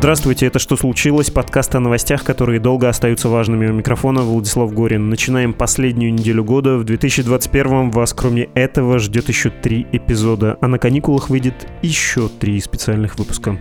Здравствуйте, это «Что случилось?» Подкаст о новостях, которые долго остаются важными. У микрофона Владислав Горин. Начинаем последнюю неделю года. В 2021 вас, кроме этого, ждет еще три эпизода, а на каникулах выйдет еще три специальных выпуска.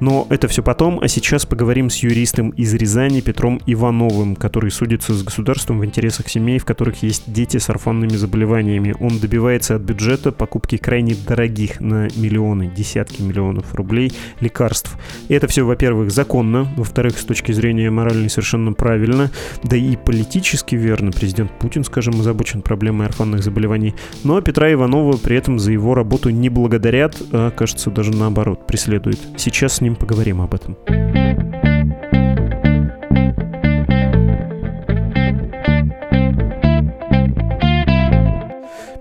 Но это все потом, а сейчас поговорим с юристом из Рязани Петром Ивановым, который судится с государством в интересах семей, в которых есть дети с орфанными заболеваниями. Он добивается от бюджета покупки крайне дорогих на миллионы, десятки миллионов рублей лекарств. И это все, во-первых, законно, во-вторых, с точки зрения моральной совершенно правильно, да и политически верно. Президент Путин, скажем, озабочен проблемой орфанных заболеваний. Но Петра Иванова при этом за его работу не благодарят, а, кажется, даже наоборот, преследуют. Сейчас с ним поговорим об этом.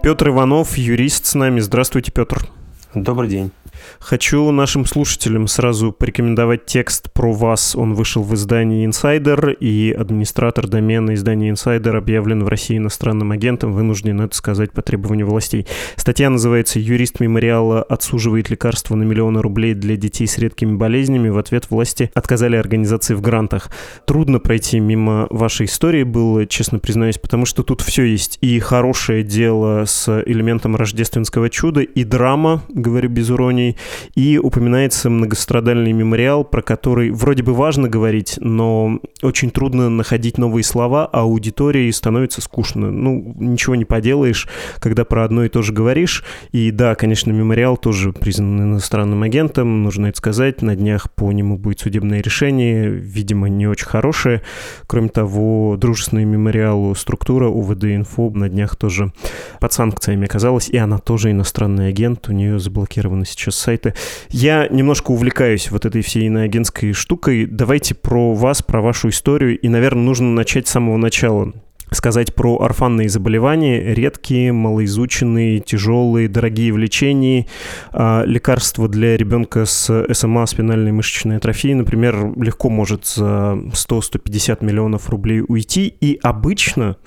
Петр Иванов, юрист с нами. Здравствуйте, Петр. Добрый день. Хочу нашим слушателям сразу порекомендовать текст про вас. Он вышел в издании Insider, и администратор домена издания Insider объявлен в России иностранным агентом, вынужден это сказать по требованию властей. Статья называется «Юрист мемориала отсуживает лекарства на миллионы рублей для детей с редкими болезнями». В ответ власти отказали организации в грантах. Трудно пройти мимо вашей истории было, честно признаюсь, потому что тут все есть. И хорошее дело с элементом рождественского чуда, и драма, говорю без иронии, и упоминается многострадальный мемориал, про который вроде бы важно говорить, но очень трудно находить новые слова, а аудитории становится скучно. Ну, ничего не поделаешь, когда про одно и то же говоришь. И да, конечно, мемориал тоже признан иностранным агентом, нужно это сказать. На днях по нему будет судебное решение, видимо, не очень хорошее. Кроме того, дружественная мемориалу структура УВД-инфо на днях тоже под санкциями оказалась, и она тоже иностранный агент, у нее заблокировано сейчас сайты. Я немножко увлекаюсь вот этой всей иноагентской штукой. Давайте про вас, про вашу историю. И, наверное, нужно начать с самого начала сказать про орфанные заболевания, редкие, малоизученные, тяжелые, дорогие в лечении. А, лекарство для ребенка с СМА, спинальной мышечной атрофией, например, легко может за 100-150 миллионов рублей уйти. И обычно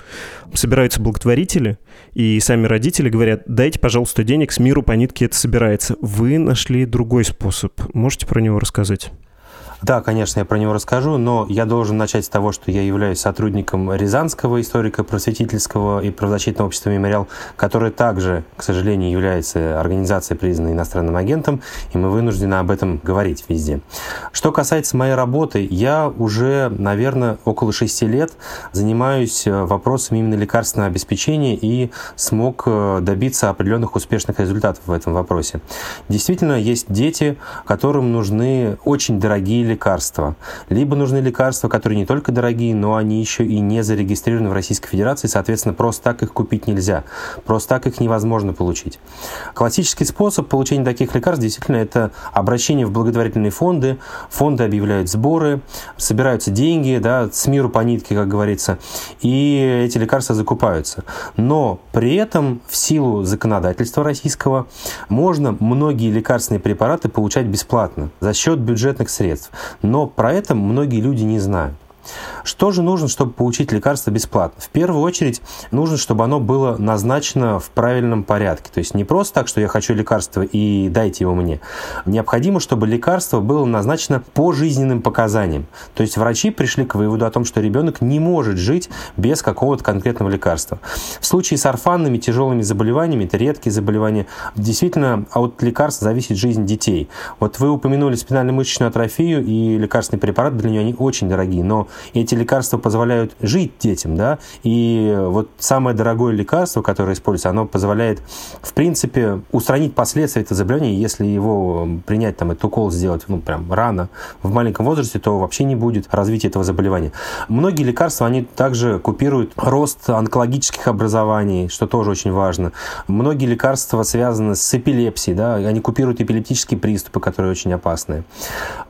собираются благотворители, и сами родители говорят, дайте, пожалуйста, денег, с миру по нитке это собирается. Вы нашли другой способ. Можете про него рассказать? Да, конечно, я про него расскажу, но я должен начать с того, что я являюсь сотрудником Рязанского историко-просветительского и правозащитного общества «Мемориал», которое также, к сожалению, является организацией, признанной иностранным агентом, и мы вынуждены об этом говорить везде. Что касается моей работы, я уже, наверное, около шести лет занимаюсь э, вопросами именно лекарственного обеспечения и смог э, добиться определенных успешных результатов в этом вопросе. Действительно, есть дети, которым нужны очень дорогие лекарства. Либо нужны лекарства, которые не только дорогие, но они еще и не зарегистрированы в Российской Федерации, соответственно, просто так их купить нельзя. Просто так их невозможно получить. Классический способ получения таких лекарств действительно это обращение в благотворительные фонды. Фонды объявляют сборы, собираются деньги, да, с миру по нитке, как говорится, и эти лекарства закупаются. Но при этом в силу законодательства российского можно многие лекарственные препараты получать бесплатно за счет бюджетных средств. Но про это многие люди не знают. Что же нужно, чтобы получить лекарство бесплатно? В первую очередь нужно, чтобы оно было назначено в правильном порядке. То есть не просто так, что я хочу лекарство и дайте его мне. Необходимо, чтобы лекарство было назначено по жизненным показаниям. То есть врачи пришли к выводу о том, что ребенок не может жить без какого-то конкретного лекарства. В случае с орфанными тяжелыми заболеваниями, это редкие заболевания, действительно от лекарств зависит жизнь детей. Вот вы упомянули спинально-мышечную атрофию и лекарственный препарат, для нее они очень дорогие, но и эти лекарства позволяют жить детям, да, и вот самое дорогое лекарство, которое используется, оно позволяет, в принципе, устранить последствия этого заболевания, если его принять, там, этот укол сделать, ну, прям рано, в маленьком возрасте, то вообще не будет развития этого заболевания. Многие лекарства, они также купируют рост онкологических образований, что тоже очень важно. Многие лекарства связаны с эпилепсией, да, они купируют эпилептические приступы, которые очень опасные.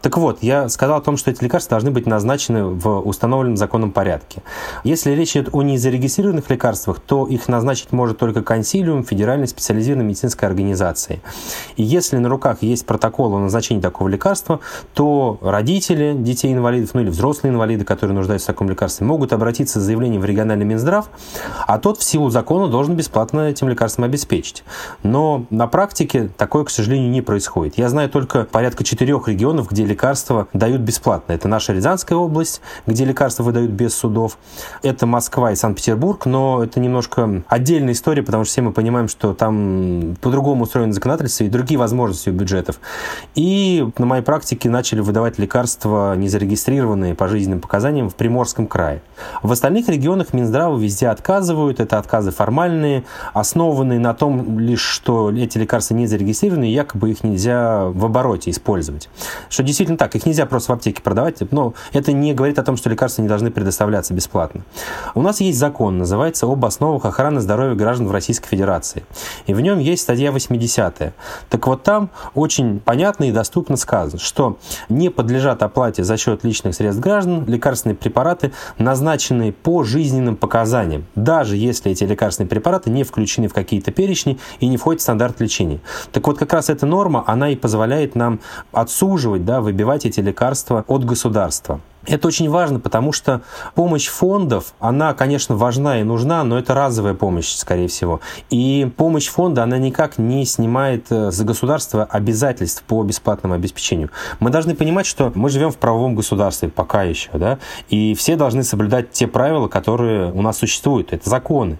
Так вот, я сказал о том, что эти лекарства должны быть назначены в установленном законном порядке. Если речь идет о незарегистрированных лекарствах, то их назначить может только консилиум Федеральной специализированной медицинской организации. И если на руках есть протокол о назначении такого лекарства, то родители детей-инвалидов, ну или взрослые инвалиды, которые нуждаются в таком лекарстве, могут обратиться с заявлением в региональный Минздрав, а тот в силу закона должен бесплатно этим лекарством обеспечить. Но на практике такое, к сожалению, не происходит. Я знаю только порядка четырех регионов, где лекарства дают бесплатно. Это наша Рязанская область, где лекарства выдают без судов. Это Москва и Санкт-Петербург, но это немножко отдельная история, потому что все мы понимаем, что там по-другому устроено законодательство и другие возможности у бюджетов. И на моей практике начали выдавать лекарства, незарегистрированные по жизненным показаниям, в Приморском крае. В остальных регионах Минздравы везде отказывают. Это отказы формальные, основанные на том лишь, что эти лекарства не зарегистрированы, и якобы их нельзя в обороте использовать. Что действительно так, их нельзя просто в аптеке продавать, но это не говорит о том, что лекарства не должны предоставляться бесплатно. У нас есть закон, называется «Об основах охраны здоровья граждан в Российской Федерации». И в нем есть статья 80. Так вот там очень понятно и доступно сказано, что не подлежат оплате за счет личных средств граждан лекарственные препараты, назначенные по жизненным показаниям, даже если эти лекарственные препараты не включены в какие-то перечни и не входят в стандарт лечения. Так вот, как раз эта норма, она и позволяет нам отсуживать, да, выбивать эти лекарства от государства. Это очень важно, потому что помощь фондов, она, конечно, важна и нужна, но это разовая помощь, скорее всего. И помощь фонда, она никак не снимает э, за государство обязательств по бесплатному обеспечению. Мы должны понимать, что мы живем в правовом государстве пока еще, да, и все должны соблюдать те правила, которые у нас существуют. Это законы.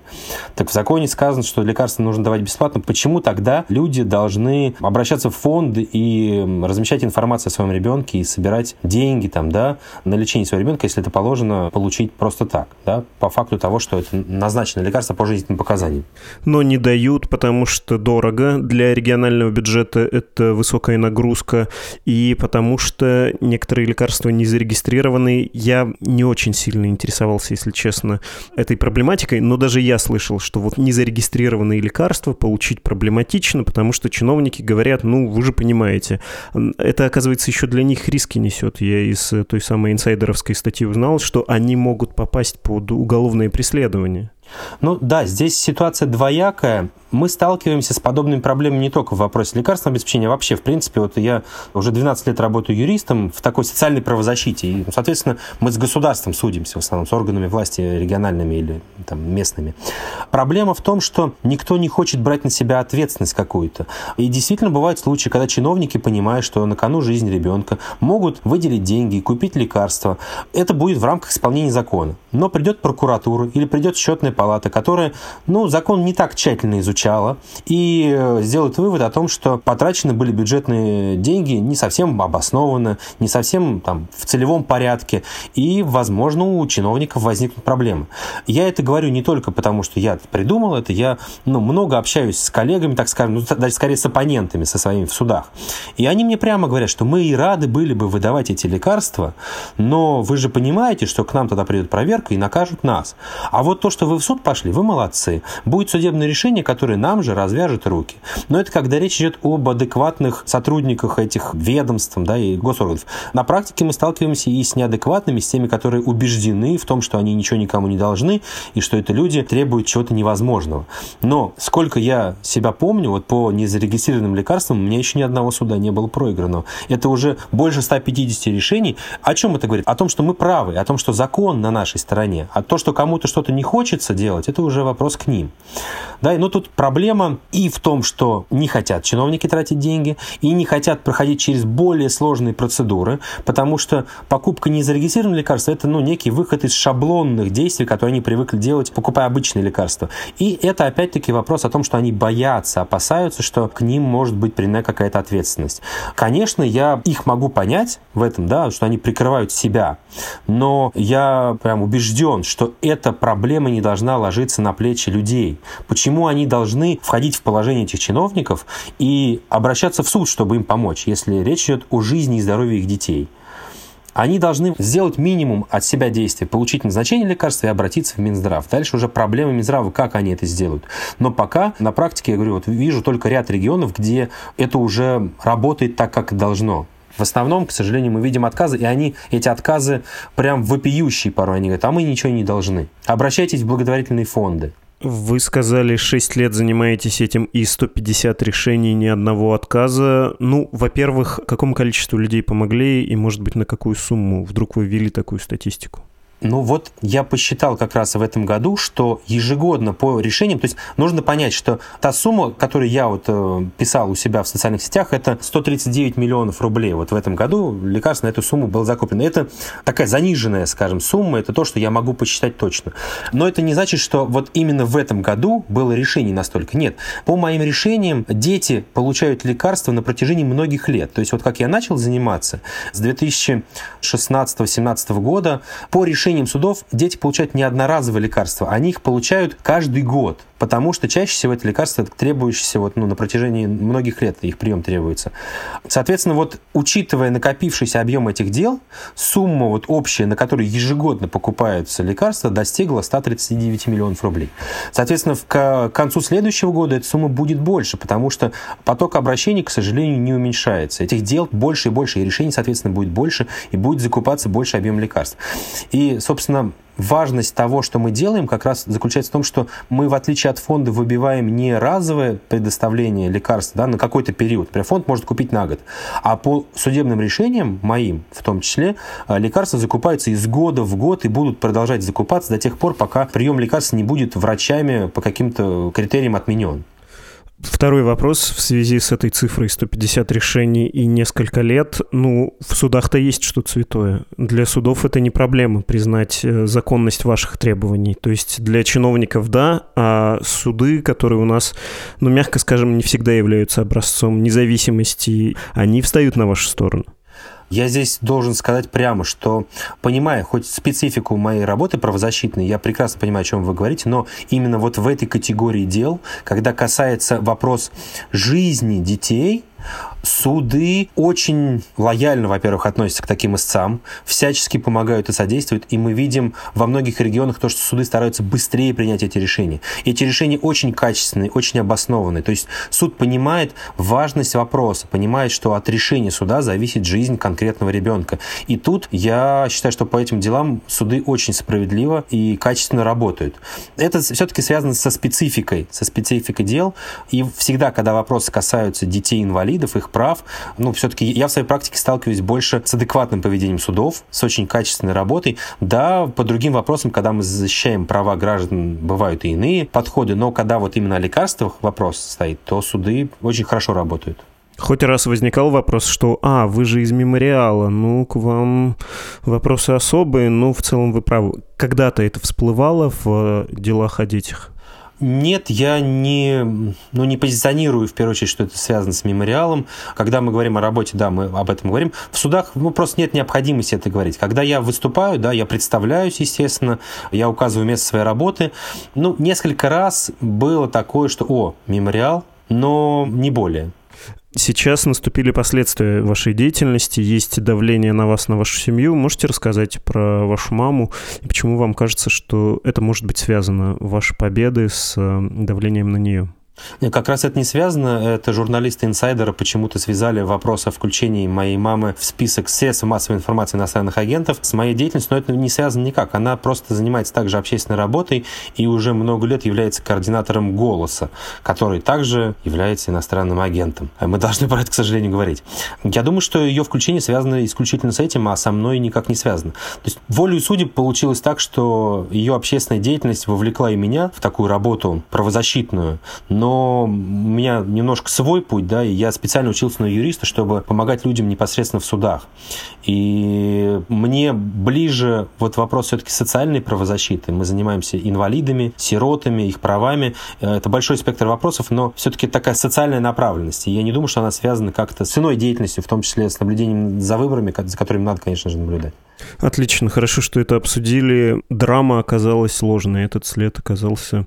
Так в законе сказано, что лекарства нужно давать бесплатно. Почему тогда люди должны обращаться в фонд и размещать информацию о своем ребенке и собирать деньги там, да, на лечение своего ребенка, если это положено получить просто так, да, по факту того, что это назначено лекарство по жизненным показаниям. Но не дают, потому что дорого. Для регионального бюджета это высокая нагрузка, и потому что некоторые лекарства не зарегистрированы. Я не очень сильно интересовался, если честно, этой проблематикой, но даже я слышал, что вот незарегистрированные лекарства получить проблематично, потому что чиновники говорят, ну, вы же понимаете, это, оказывается, еще для них риски несет. Я из той самой инсайдеровской статьи узнал, что они могут попасть под уголовное преследование. Ну да, здесь ситуация двоякая мы сталкиваемся с подобными проблемами не только в вопросе лекарственного обеспечения, а вообще, в принципе, вот я уже 12 лет работаю юристом в такой социальной правозащите, и, соответственно, мы с государством судимся, в основном с органами власти региональными или там, местными. Проблема в том, что никто не хочет брать на себя ответственность какую-то. И действительно бывают случаи, когда чиновники, понимая, что на кону жизнь ребенка, могут выделить деньги, купить лекарства. Это будет в рамках исполнения закона. Но придет прокуратура или придет счетная палата, которая, ну, закон не так тщательно изучает, начала и э, сделают вывод о том, что потрачены были бюджетные деньги не совсем обоснованно, не совсем там, в целевом порядке, и, возможно, у чиновников возникнут проблемы. Я это говорю не только потому, что я придумал это, я ну, много общаюсь с коллегами, так скажем, ну, даже скорее с оппонентами, со своими в судах. И они мне прямо говорят, что мы и рады были бы выдавать эти лекарства, но вы же понимаете, что к нам тогда придет проверка и накажут нас. А вот то, что вы в суд пошли, вы молодцы. Будет судебное решение, которое который нам же развяжет руки. Но это когда речь идет об адекватных сотрудниках этих ведомств да, и госорганов. На практике мы сталкиваемся и с неадекватными, с теми, которые убеждены в том, что они ничего никому не должны, и что это люди требуют чего-то невозможного. Но сколько я себя помню, вот по незарегистрированным лекарствам у меня еще ни одного суда не было проигранного. Это уже больше 150 решений. О чем это говорит? О том, что мы правы, о том, что закон на нашей стороне. А то, что кому-то что-то не хочется делать, это уже вопрос к ним. Да, и ну тут проблема и в том, что не хотят чиновники тратить деньги, и не хотят проходить через более сложные процедуры, потому что покупка незарегистрированного лекарства – это ну, некий выход из шаблонных действий, которые они привыкли делать, покупая обычные лекарства. И это опять-таки вопрос о том, что они боятся, опасаются, что к ним может быть принята какая-то ответственность. Конечно, я их могу понять в этом, да, что они прикрывают себя, но я прям убежден, что эта проблема не должна ложиться на плечи людей. Почему они должны входить в положение этих чиновников и обращаться в суд, чтобы им помочь, если речь идет о жизни и здоровье их детей? Они должны сделать минимум от себя действия, получить назначение лекарства и обратиться в Минздрав. Дальше уже проблемы Минздрава, как они это сделают. Но пока на практике, я говорю, вот вижу только ряд регионов, где это уже работает так, как должно. В основном, к сожалению, мы видим отказы, и они, эти отказы прям вопиющие порой. Они говорят, а мы ничего не должны. Обращайтесь в благотворительные фонды. Вы сказали, 6 лет занимаетесь этим и 150 решений, ни одного отказа. Ну, во-первых, какому количеству людей помогли и, может быть, на какую сумму? Вдруг вы ввели такую статистику? Ну вот я посчитал как раз в этом году, что ежегодно по решениям, то есть нужно понять, что та сумма, которую я вот э, писал у себя в социальных сетях, это 139 миллионов рублей. Вот в этом году лекарств на эту сумму было закуплено. Это такая заниженная, скажем, сумма, это то, что я могу посчитать точно. Но это не значит, что вот именно в этом году было решений настолько. Нет. По моим решениям дети получают лекарства на протяжении многих лет. То есть вот как я начал заниматься с 2016-2017 года по решению решением судов дети получают не одноразовые лекарства, они их получают каждый год, потому что чаще всего это лекарства, требующиеся вот, ну, на протяжении многих лет, их прием требуется. Соответственно, вот учитывая накопившийся объем этих дел, сумма вот общая, на которую ежегодно покупаются лекарства, достигла 139 миллионов рублей. Соответственно, к концу следующего года эта сумма будет больше, потому что поток обращений, к сожалению, не уменьшается. Этих дел больше и больше, и решений, соответственно, будет больше, и будет закупаться больше объем лекарств. И собственно, важность того, что мы делаем, как раз заключается в том, что мы, в отличие от фонда, выбиваем не разовое предоставление лекарств да, на какой-то период. Например, фонд может купить на год. А по судебным решениям, моим в том числе, э, лекарства закупаются из года в год и будут продолжать закупаться до тех пор, пока прием лекарств не будет врачами по каким-то критериям отменен. Второй вопрос в связи с этой цифрой 150 решений и несколько лет. Ну, в судах-то есть что-то святое. Для судов это не проблема признать э, законность ваших требований. То есть для чиновников да, а суды, которые у нас, ну, мягко скажем, не всегда являются образцом независимости, они встают на вашу сторону. Я здесь должен сказать прямо, что, понимая хоть специфику моей работы правозащитной, я прекрасно понимаю, о чем вы говорите, но именно вот в этой категории дел, когда касается вопрос жизни детей, Суды очень лояльно, во-первых, относятся к таким истцам, всячески помогают и содействуют, и мы видим во многих регионах то, что суды стараются быстрее принять эти решения. Эти решения очень качественные, очень обоснованные. То есть суд понимает важность вопроса, понимает, что от решения суда зависит жизнь конкретного ребенка. И тут я считаю, что по этим делам суды очень справедливо и качественно работают. Это все-таки связано со спецификой, со спецификой дел. И всегда, когда вопросы касаются детей-инвалидов, их прав. Ну, все-таки я в своей практике сталкиваюсь больше с адекватным поведением судов, с очень качественной работой. Да, по другим вопросам, когда мы защищаем права граждан, бывают и иные подходы, но когда вот именно о лекарствах вопрос стоит, то суды очень хорошо работают. Хоть раз возникал вопрос, что «А, вы же из мемориала, ну, к вам вопросы особые, ну, в целом вы правы». Когда-то это всплывало в делах о детях? Нет, я не, ну, не позиционирую, в первую очередь, что это связано с мемориалом. Когда мы говорим о работе, да, мы об этом говорим. В судах ну, просто нет необходимости это говорить. Когда я выступаю, да, я представляюсь, естественно, я указываю место своей работы. Ну, несколько раз было такое, что, о, мемориал, но не более. Сейчас наступили последствия вашей деятельности, есть давление на вас, на вашу семью. Можете рассказать про вашу маму и почему вам кажется, что это может быть связано, ваши победы, с э, давлением на нее? Как раз это не связано. Это журналисты инсайдера почему-то связали вопрос о включении моей мамы в список средств массовой информации иностранных агентов с моей деятельностью, но это не связано никак. Она просто занимается также общественной работой и уже много лет является координатором «Голоса», который также является иностранным агентом. Мы должны про это, к сожалению, говорить. Я думаю, что ее включение связано исключительно с этим, а со мной никак не связано. То есть волю судеб получилось так, что ее общественная деятельность вовлекла и меня в такую работу правозащитную, но но у меня немножко свой путь, да, и я специально учился на юриста, чтобы помогать людям непосредственно в судах. И мне ближе вот вопрос все-таки социальной правозащиты. Мы занимаемся инвалидами, сиротами, их правами. Это большой спектр вопросов, но все-таки такая социальная направленность. И я не думаю, что она связана как-то с иной деятельностью, в том числе с наблюдением за выборами, за которыми надо, конечно же, наблюдать. Отлично, хорошо, что это обсудили. Драма оказалась сложной, этот след оказался,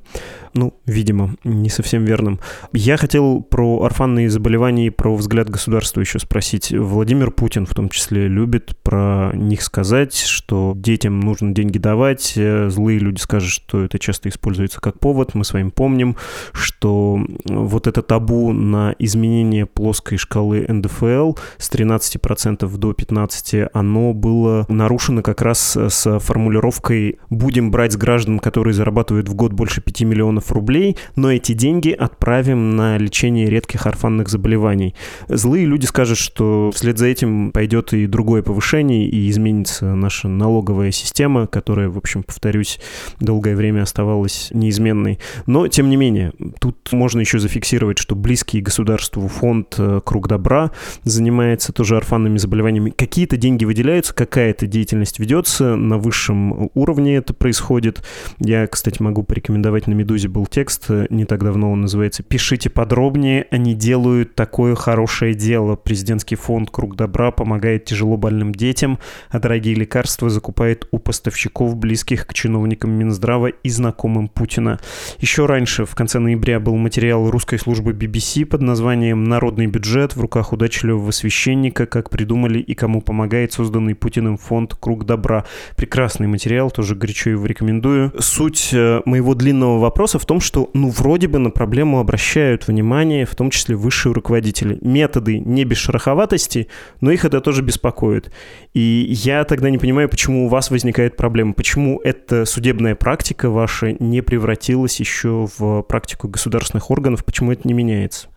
ну, видимо, не совсем верным. Я хотел про орфанные заболевания и про взгляд государства еще спросить. Владимир Путин в том числе любит про них сказать, что детям нужно деньги давать. Злые люди скажут, что это часто используется как повод. Мы с вами помним, что вот это табу на изменение плоской шкалы НДФЛ с 13% до 15% оно было нарушено как раз с формулировкой «будем брать с граждан, которые зарабатывают в год больше 5 миллионов рублей, но эти деньги отправим на лечение редких орфанных заболеваний». Злые люди скажут, что вслед за этим пойдет и другое повышение, и изменится наша налоговая система, которая, в общем, повторюсь, долгое время оставалась неизменной. Но, тем не менее, тут можно еще зафиксировать, что близкий государству фонд э, «Круг добра» занимается тоже орфанными заболеваниями. Какие-то деньги выделяются, какая-то деятельность ведется, на высшем уровне это происходит. Я, кстати, могу порекомендовать на «Медузе» был текст, не так давно он называется «Пишите подробнее, они делают такое хорошее дело. Президентский фонд «Круг добра» помогает тяжело больным детям, а дорогие лекарства закупает у поставщиков, близких к чиновникам Минздрава и знакомым Путина». Еще раньше, в конце ноября, был материал русской службы BBC под названием «Народный бюджет в руках удачливого священника. Как придумали и кому помогает созданный Путиным фонд фонд «Круг добра». Прекрасный материал, тоже горячо его рекомендую. Суть э, моего длинного вопроса в том, что, ну, вроде бы на проблему обращают внимание, в том числе высшие руководители. Методы не без шероховатости, но их это тоже беспокоит. И я тогда не понимаю, почему у вас возникает проблема, почему эта судебная практика ваша не превратилась еще в практику государственных органов, почему это не меняется?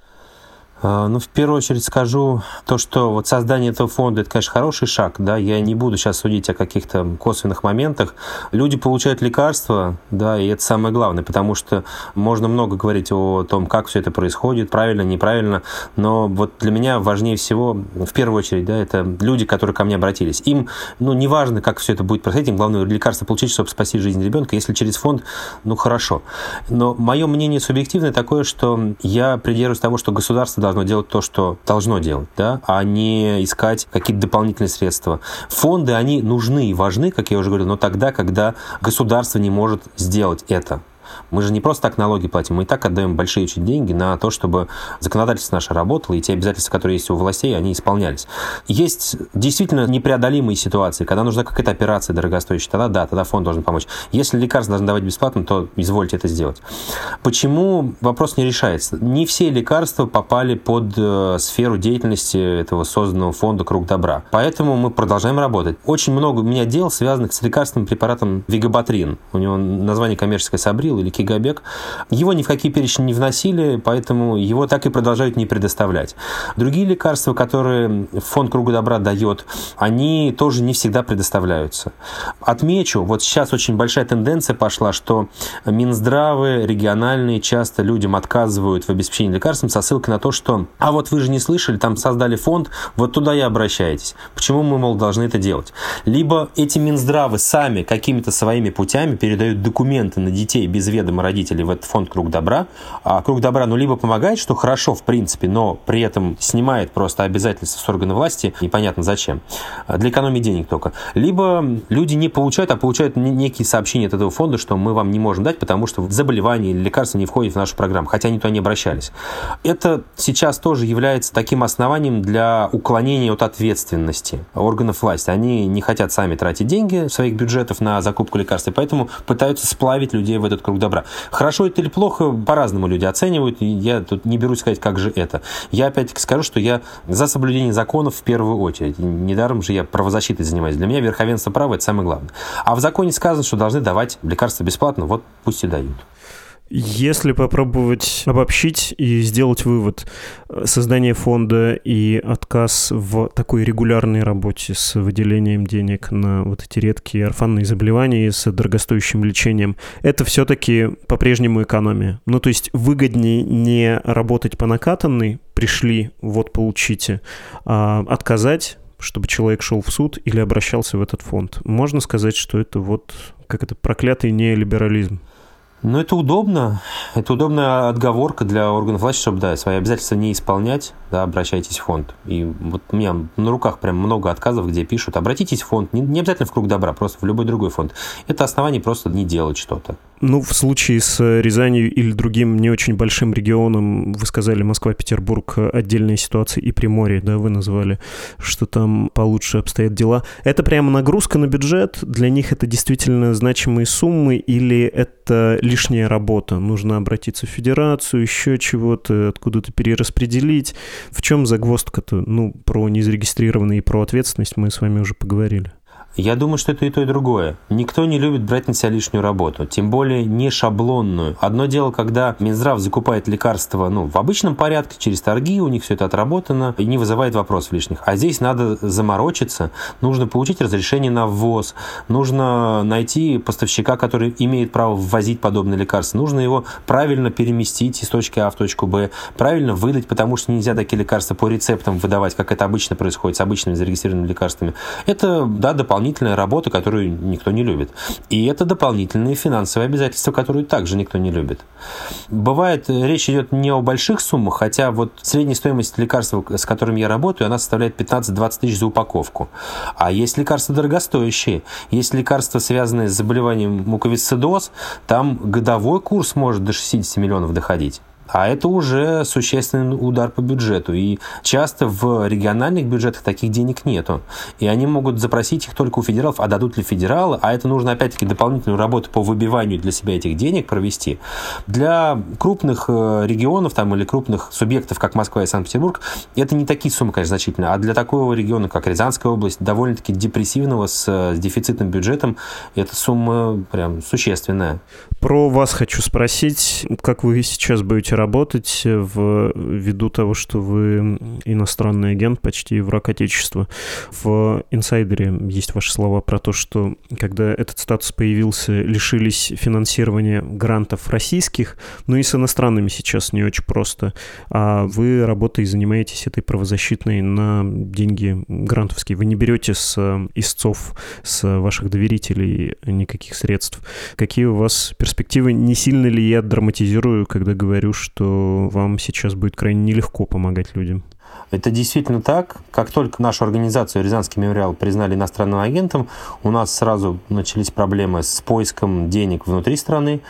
А, ну, в первую очередь скажу то, что вот создание этого фонда, это, конечно, хороший шаг, да, я не буду сейчас судить о каких-то косвенных моментах. Люди получают лекарства, да, и это самое главное, потому что можно много говорить о том, как все это происходит, правильно, неправильно, но вот для меня важнее всего, в первую очередь, да, это люди, которые ко мне обратились. Им, ну, не важно, как все это будет происходить, им главное лекарство получить, чтобы спасти жизнь ребенка, если через фонд, ну, хорошо. Но мое мнение субъективное такое, что я придерживаюсь того, что государство должно делать то, что должно делать, да, а не искать какие-то дополнительные средства. Фонды, они нужны и важны, как я уже говорил, но тогда, когда государство не может сделать это. Мы же не просто так налоги платим, мы и так отдаем большие очень деньги на то, чтобы законодательство наше работало, и те обязательства, которые есть у властей, они исполнялись. Есть действительно непреодолимые ситуации, когда нужна какая-то операция дорогостоящая, тогда да, тогда фонд должен помочь. Если лекарства должны давать бесплатно, то извольте это сделать. Почему вопрос не решается? Не все лекарства попали под э, сферу деятельности этого созданного фонда «Круг добра». Поэтому мы продолжаем работать. Очень много у меня дел, связанных с лекарственным препаратом Вигабатрин. У него название коммерческое Сабрил или Кигабек, его ни в какие перечни не вносили, поэтому его так и продолжают не предоставлять. Другие лекарства, которые фонд Круга Добра дает, они тоже не всегда предоставляются. Отмечу, вот сейчас очень большая тенденция пошла, что Минздравы региональные часто людям отказывают в обеспечении лекарством со ссылкой на то, что «а вот вы же не слышали, там создали фонд, вот туда и обращайтесь». Почему мы, мол, должны это делать? Либо эти Минздравы сами какими-то своими путями передают документы на детей без ведома родителей в этот фонд «Круг добра». А «Круг добра» ну либо помогает, что хорошо в принципе, но при этом снимает просто обязательства с органа власти, непонятно зачем, для экономии денег только. Либо люди не получают, а получают некие сообщения от этого фонда, что мы вам не можем дать, потому что заболевание или лекарство не входит в нашу программу, хотя они туда не обращались. Это сейчас тоже является таким основанием для уклонения от ответственности органов власти. Они не хотят сами тратить деньги своих бюджетов на закупку лекарств, и поэтому пытаются сплавить людей в этот круг добра. Хорошо это или плохо, по-разному люди оценивают, и я тут не берусь сказать, как же это. Я опять-таки скажу, что я за соблюдение законов в первую очередь. Недаром же я правозащитой занимаюсь. Для меня верховенство права – это самое главное. А в законе сказано, что должны давать лекарства бесплатно, вот пусть и дают. Если попробовать обобщить и сделать вывод, создание фонда и отказ в такой регулярной работе с выделением денег на вот эти редкие орфанные заболевания с дорогостоящим лечением, это все-таки по-прежнему экономия. Ну, то есть выгоднее не работать по накатанной, пришли, вот получите, а отказать, чтобы человек шел в суд или обращался в этот фонд. Можно сказать, что это вот как это проклятый неолиберализм. Ну, это удобно. Это удобная отговорка для органов власти, чтобы, да, свои обязательства не исполнять, да, обращайтесь в фонд. И вот у меня на руках прям много отказов, где пишут, обратитесь в фонд, не, не обязательно в круг добра, просто в любой другой фонд. Это основание просто не делать что-то. Ну, в случае с Рязанью или другим не очень большим регионом, вы сказали Москва, Петербург, отдельная ситуация, и Приморье, да, вы назвали, что там получше обстоят дела. Это прямо нагрузка на бюджет? Для них это действительно значимые суммы или это лишняя работа? Нужно обратиться в федерацию, еще чего-то, откуда-то перераспределить. В чем загвоздка-то? Ну, про незарегистрированные и про ответственность мы с вами уже поговорили. Я думаю, что это и то, и другое. Никто не любит брать на себя лишнюю работу, тем более не шаблонную. Одно дело, когда Минздрав закупает лекарства ну, в обычном порядке, через торги, у них все это отработано, и не вызывает вопросов лишних. А здесь надо заморочиться, нужно получить разрешение на ввоз, нужно найти поставщика, который имеет право ввозить подобные лекарства, нужно его правильно переместить из точки А в точку Б, правильно выдать, потому что нельзя такие лекарства по рецептам выдавать, как это обычно происходит с обычными зарегистрированными лекарствами. Это, да, дополнительно дополнительная работа, которую никто не любит. И это дополнительные финансовые обязательства, которые также никто не любит. Бывает, речь идет не о больших суммах, хотя вот средняя стоимость лекарства, с которым я работаю, она составляет 15-20 тысяч за упаковку. А есть лекарства дорогостоящие. Есть лекарства, связанные с заболеванием муковисцидоз, там годовой курс может до 60 миллионов доходить. А это уже существенный удар по бюджету. И часто в региональных бюджетах таких денег нету. И они могут запросить их только у федералов, а дадут ли федералы. А это нужно, опять-таки, дополнительную работу по выбиванию для себя этих денег провести. Для крупных э, регионов там, или крупных субъектов, как Москва и Санкт-Петербург, это не такие суммы, конечно, значительные. А для такого региона, как Рязанская область, довольно-таки депрессивного, с, с дефицитным бюджетом, эта сумма прям существенная. Про вас хочу спросить, как вы сейчас будете работать в, ввиду того, что вы иностранный агент, почти враг Отечества. В «Инсайдере» есть ваши слова про то, что когда этот статус появился, лишились финансирования грантов российских, но и с иностранными сейчас не очень просто. А вы работой занимаетесь этой правозащитной на деньги грантовские. Вы не берете с истцов, с ваших доверителей никаких средств. Какие у вас перспективы? Не сильно ли я драматизирую, когда говорю, что что вам сейчас будет крайне нелегко помогать людям. Это действительно так. Как только нашу организацию «Рязанский мемориал» признали иностранным агентом, у нас сразу начались проблемы с поиском денег внутри страны.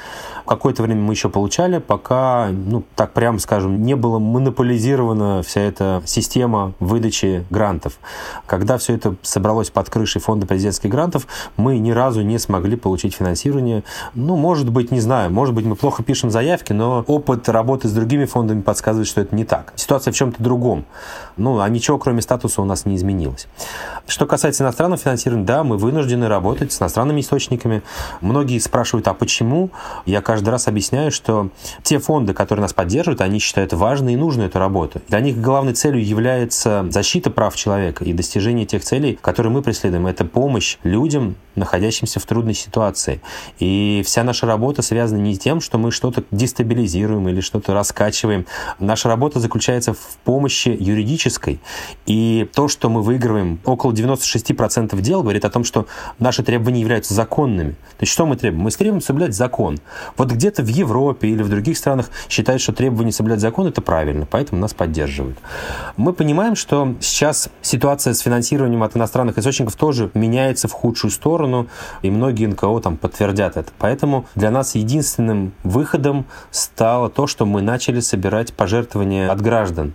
Какое-то время мы еще получали, пока, ну, так прямо скажем, не была монополизирована вся эта система выдачи грантов. Когда все это собралось под крышей фонда президентских грантов, мы ни разу не смогли получить финансирование. Ну, может быть, не знаю, может быть, мы плохо пишем заявки, но опыт работы с другими фондами подсказывает, что это не так. Ситуация в чем-то другом. Ну, а ничего, кроме статуса, у нас не изменилось. Что касается иностранного финансирования, да, мы вынуждены работать с иностранными источниками. Многие спрашивают, а почему? Я каждый раз объясняю, что те фонды, которые нас поддерживают, они считают важной и нужной эту работу. Для них главной целью является защита прав человека и достижение тех целей, которые мы преследуем. Это помощь людям, находящимся в трудной ситуации. И вся наша работа связана не с тем, что мы что-то дестабилизируем или что-то раскачиваем. Наша работа заключается в помощи юридической. И то, что мы выигрываем около 96% дел, говорит о том, что наши требования являются законными. То есть что мы требуем? Мы требуем соблюдать закон. Вот где-то в Европе или в других странах считают, что требование соблюдать закон – это правильно, поэтому нас поддерживают. Мы понимаем, что сейчас ситуация с финансированием от иностранных источников тоже меняется в худшую сторону, и многие НКО там подтвердят это. Поэтому для нас единственным выходом стало то, что мы начали собирать пожертвования от граждан.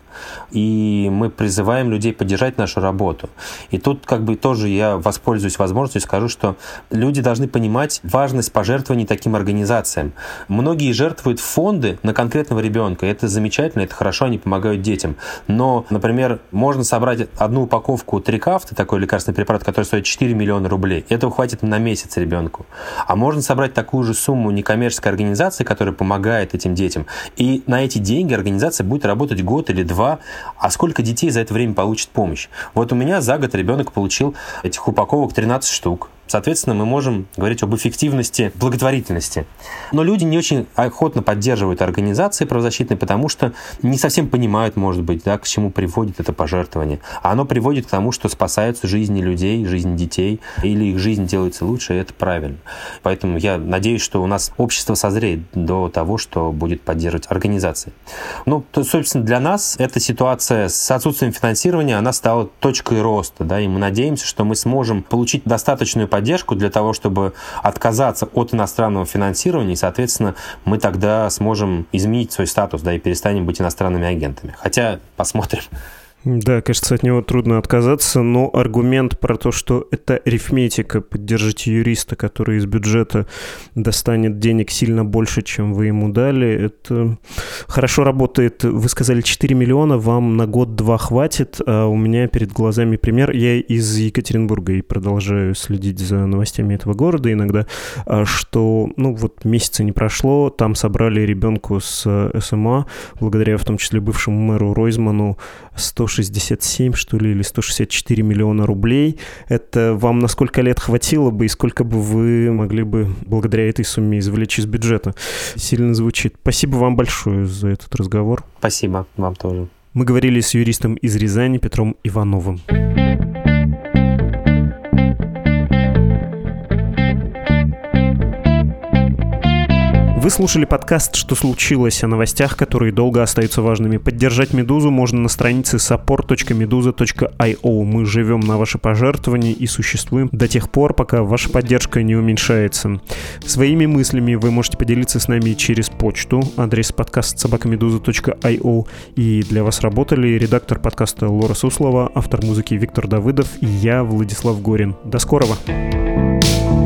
И и мы призываем людей поддержать нашу работу. И тут как бы тоже я воспользуюсь возможностью и скажу, что люди должны понимать важность пожертвований таким организациям. Многие жертвуют фонды на конкретного ребенка. Это замечательно, это хорошо, они помогают детям. Но, например, можно собрать одну упаковку трикафта, такой лекарственный препарат, который стоит 4 миллиона рублей. Этого хватит на месяц ребенку. А можно собрать такую же сумму некоммерческой организации, которая помогает этим детям. И на эти деньги организация будет работать год или два. А сколько детей за это время получит помощь? Вот у меня за год ребенок получил этих упаковок 13 штук. Соответственно, мы можем говорить об эффективности благотворительности. Но люди не очень охотно поддерживают организации правозащитные, потому что не совсем понимают, может быть, да, к чему приводит это пожертвование. А оно приводит к тому, что спасаются жизни людей, жизни детей, или их жизнь делается лучше, и это правильно. Поэтому я надеюсь, что у нас общество созреет до того, что будет поддерживать организации. Ну, то, собственно, для нас эта ситуация с отсутствием финансирования, она стала точкой роста, да, и мы надеемся, что мы сможем получить достаточную поддержку для того, чтобы отказаться от иностранного финансирования, и, соответственно, мы тогда сможем изменить свой статус, да, и перестанем быть иностранными агентами. Хотя посмотрим. Да, кажется, от него трудно отказаться, но аргумент про то, что это арифметика, поддержите юриста, который из бюджета достанет денег сильно больше, чем вы ему дали, это хорошо работает. Вы сказали 4 миллиона, вам на год-два хватит, а у меня перед глазами пример. Я из Екатеринбурга и продолжаю следить за новостями этого города иногда, а что, ну вот месяца не прошло, там собрали ребенку с СМА, благодаря в том числе бывшему мэру Ройзману, 160 167, что ли, или 164 миллиона рублей. Это вам на сколько лет хватило бы и сколько бы вы могли бы благодаря этой сумме извлечь из бюджета? Сильно звучит. Спасибо вам большое за этот разговор. Спасибо вам тоже. Мы говорили с юристом из Рязани Петром Ивановым. Вы слушали подкаст «Что случилось?» о новостях, которые долго остаются важными. Поддержать «Медузу» можно на странице support.meduza.io. Мы живем на ваши пожертвования и существуем до тех пор, пока ваша поддержка не уменьшается. Своими мыслями вы можете поделиться с нами через почту. Адрес подкаст собакамедуза.io. И для вас работали редактор подкаста Лора Суслова, автор музыки Виктор Давыдов и я, Владислав Горин. До скорого! thank you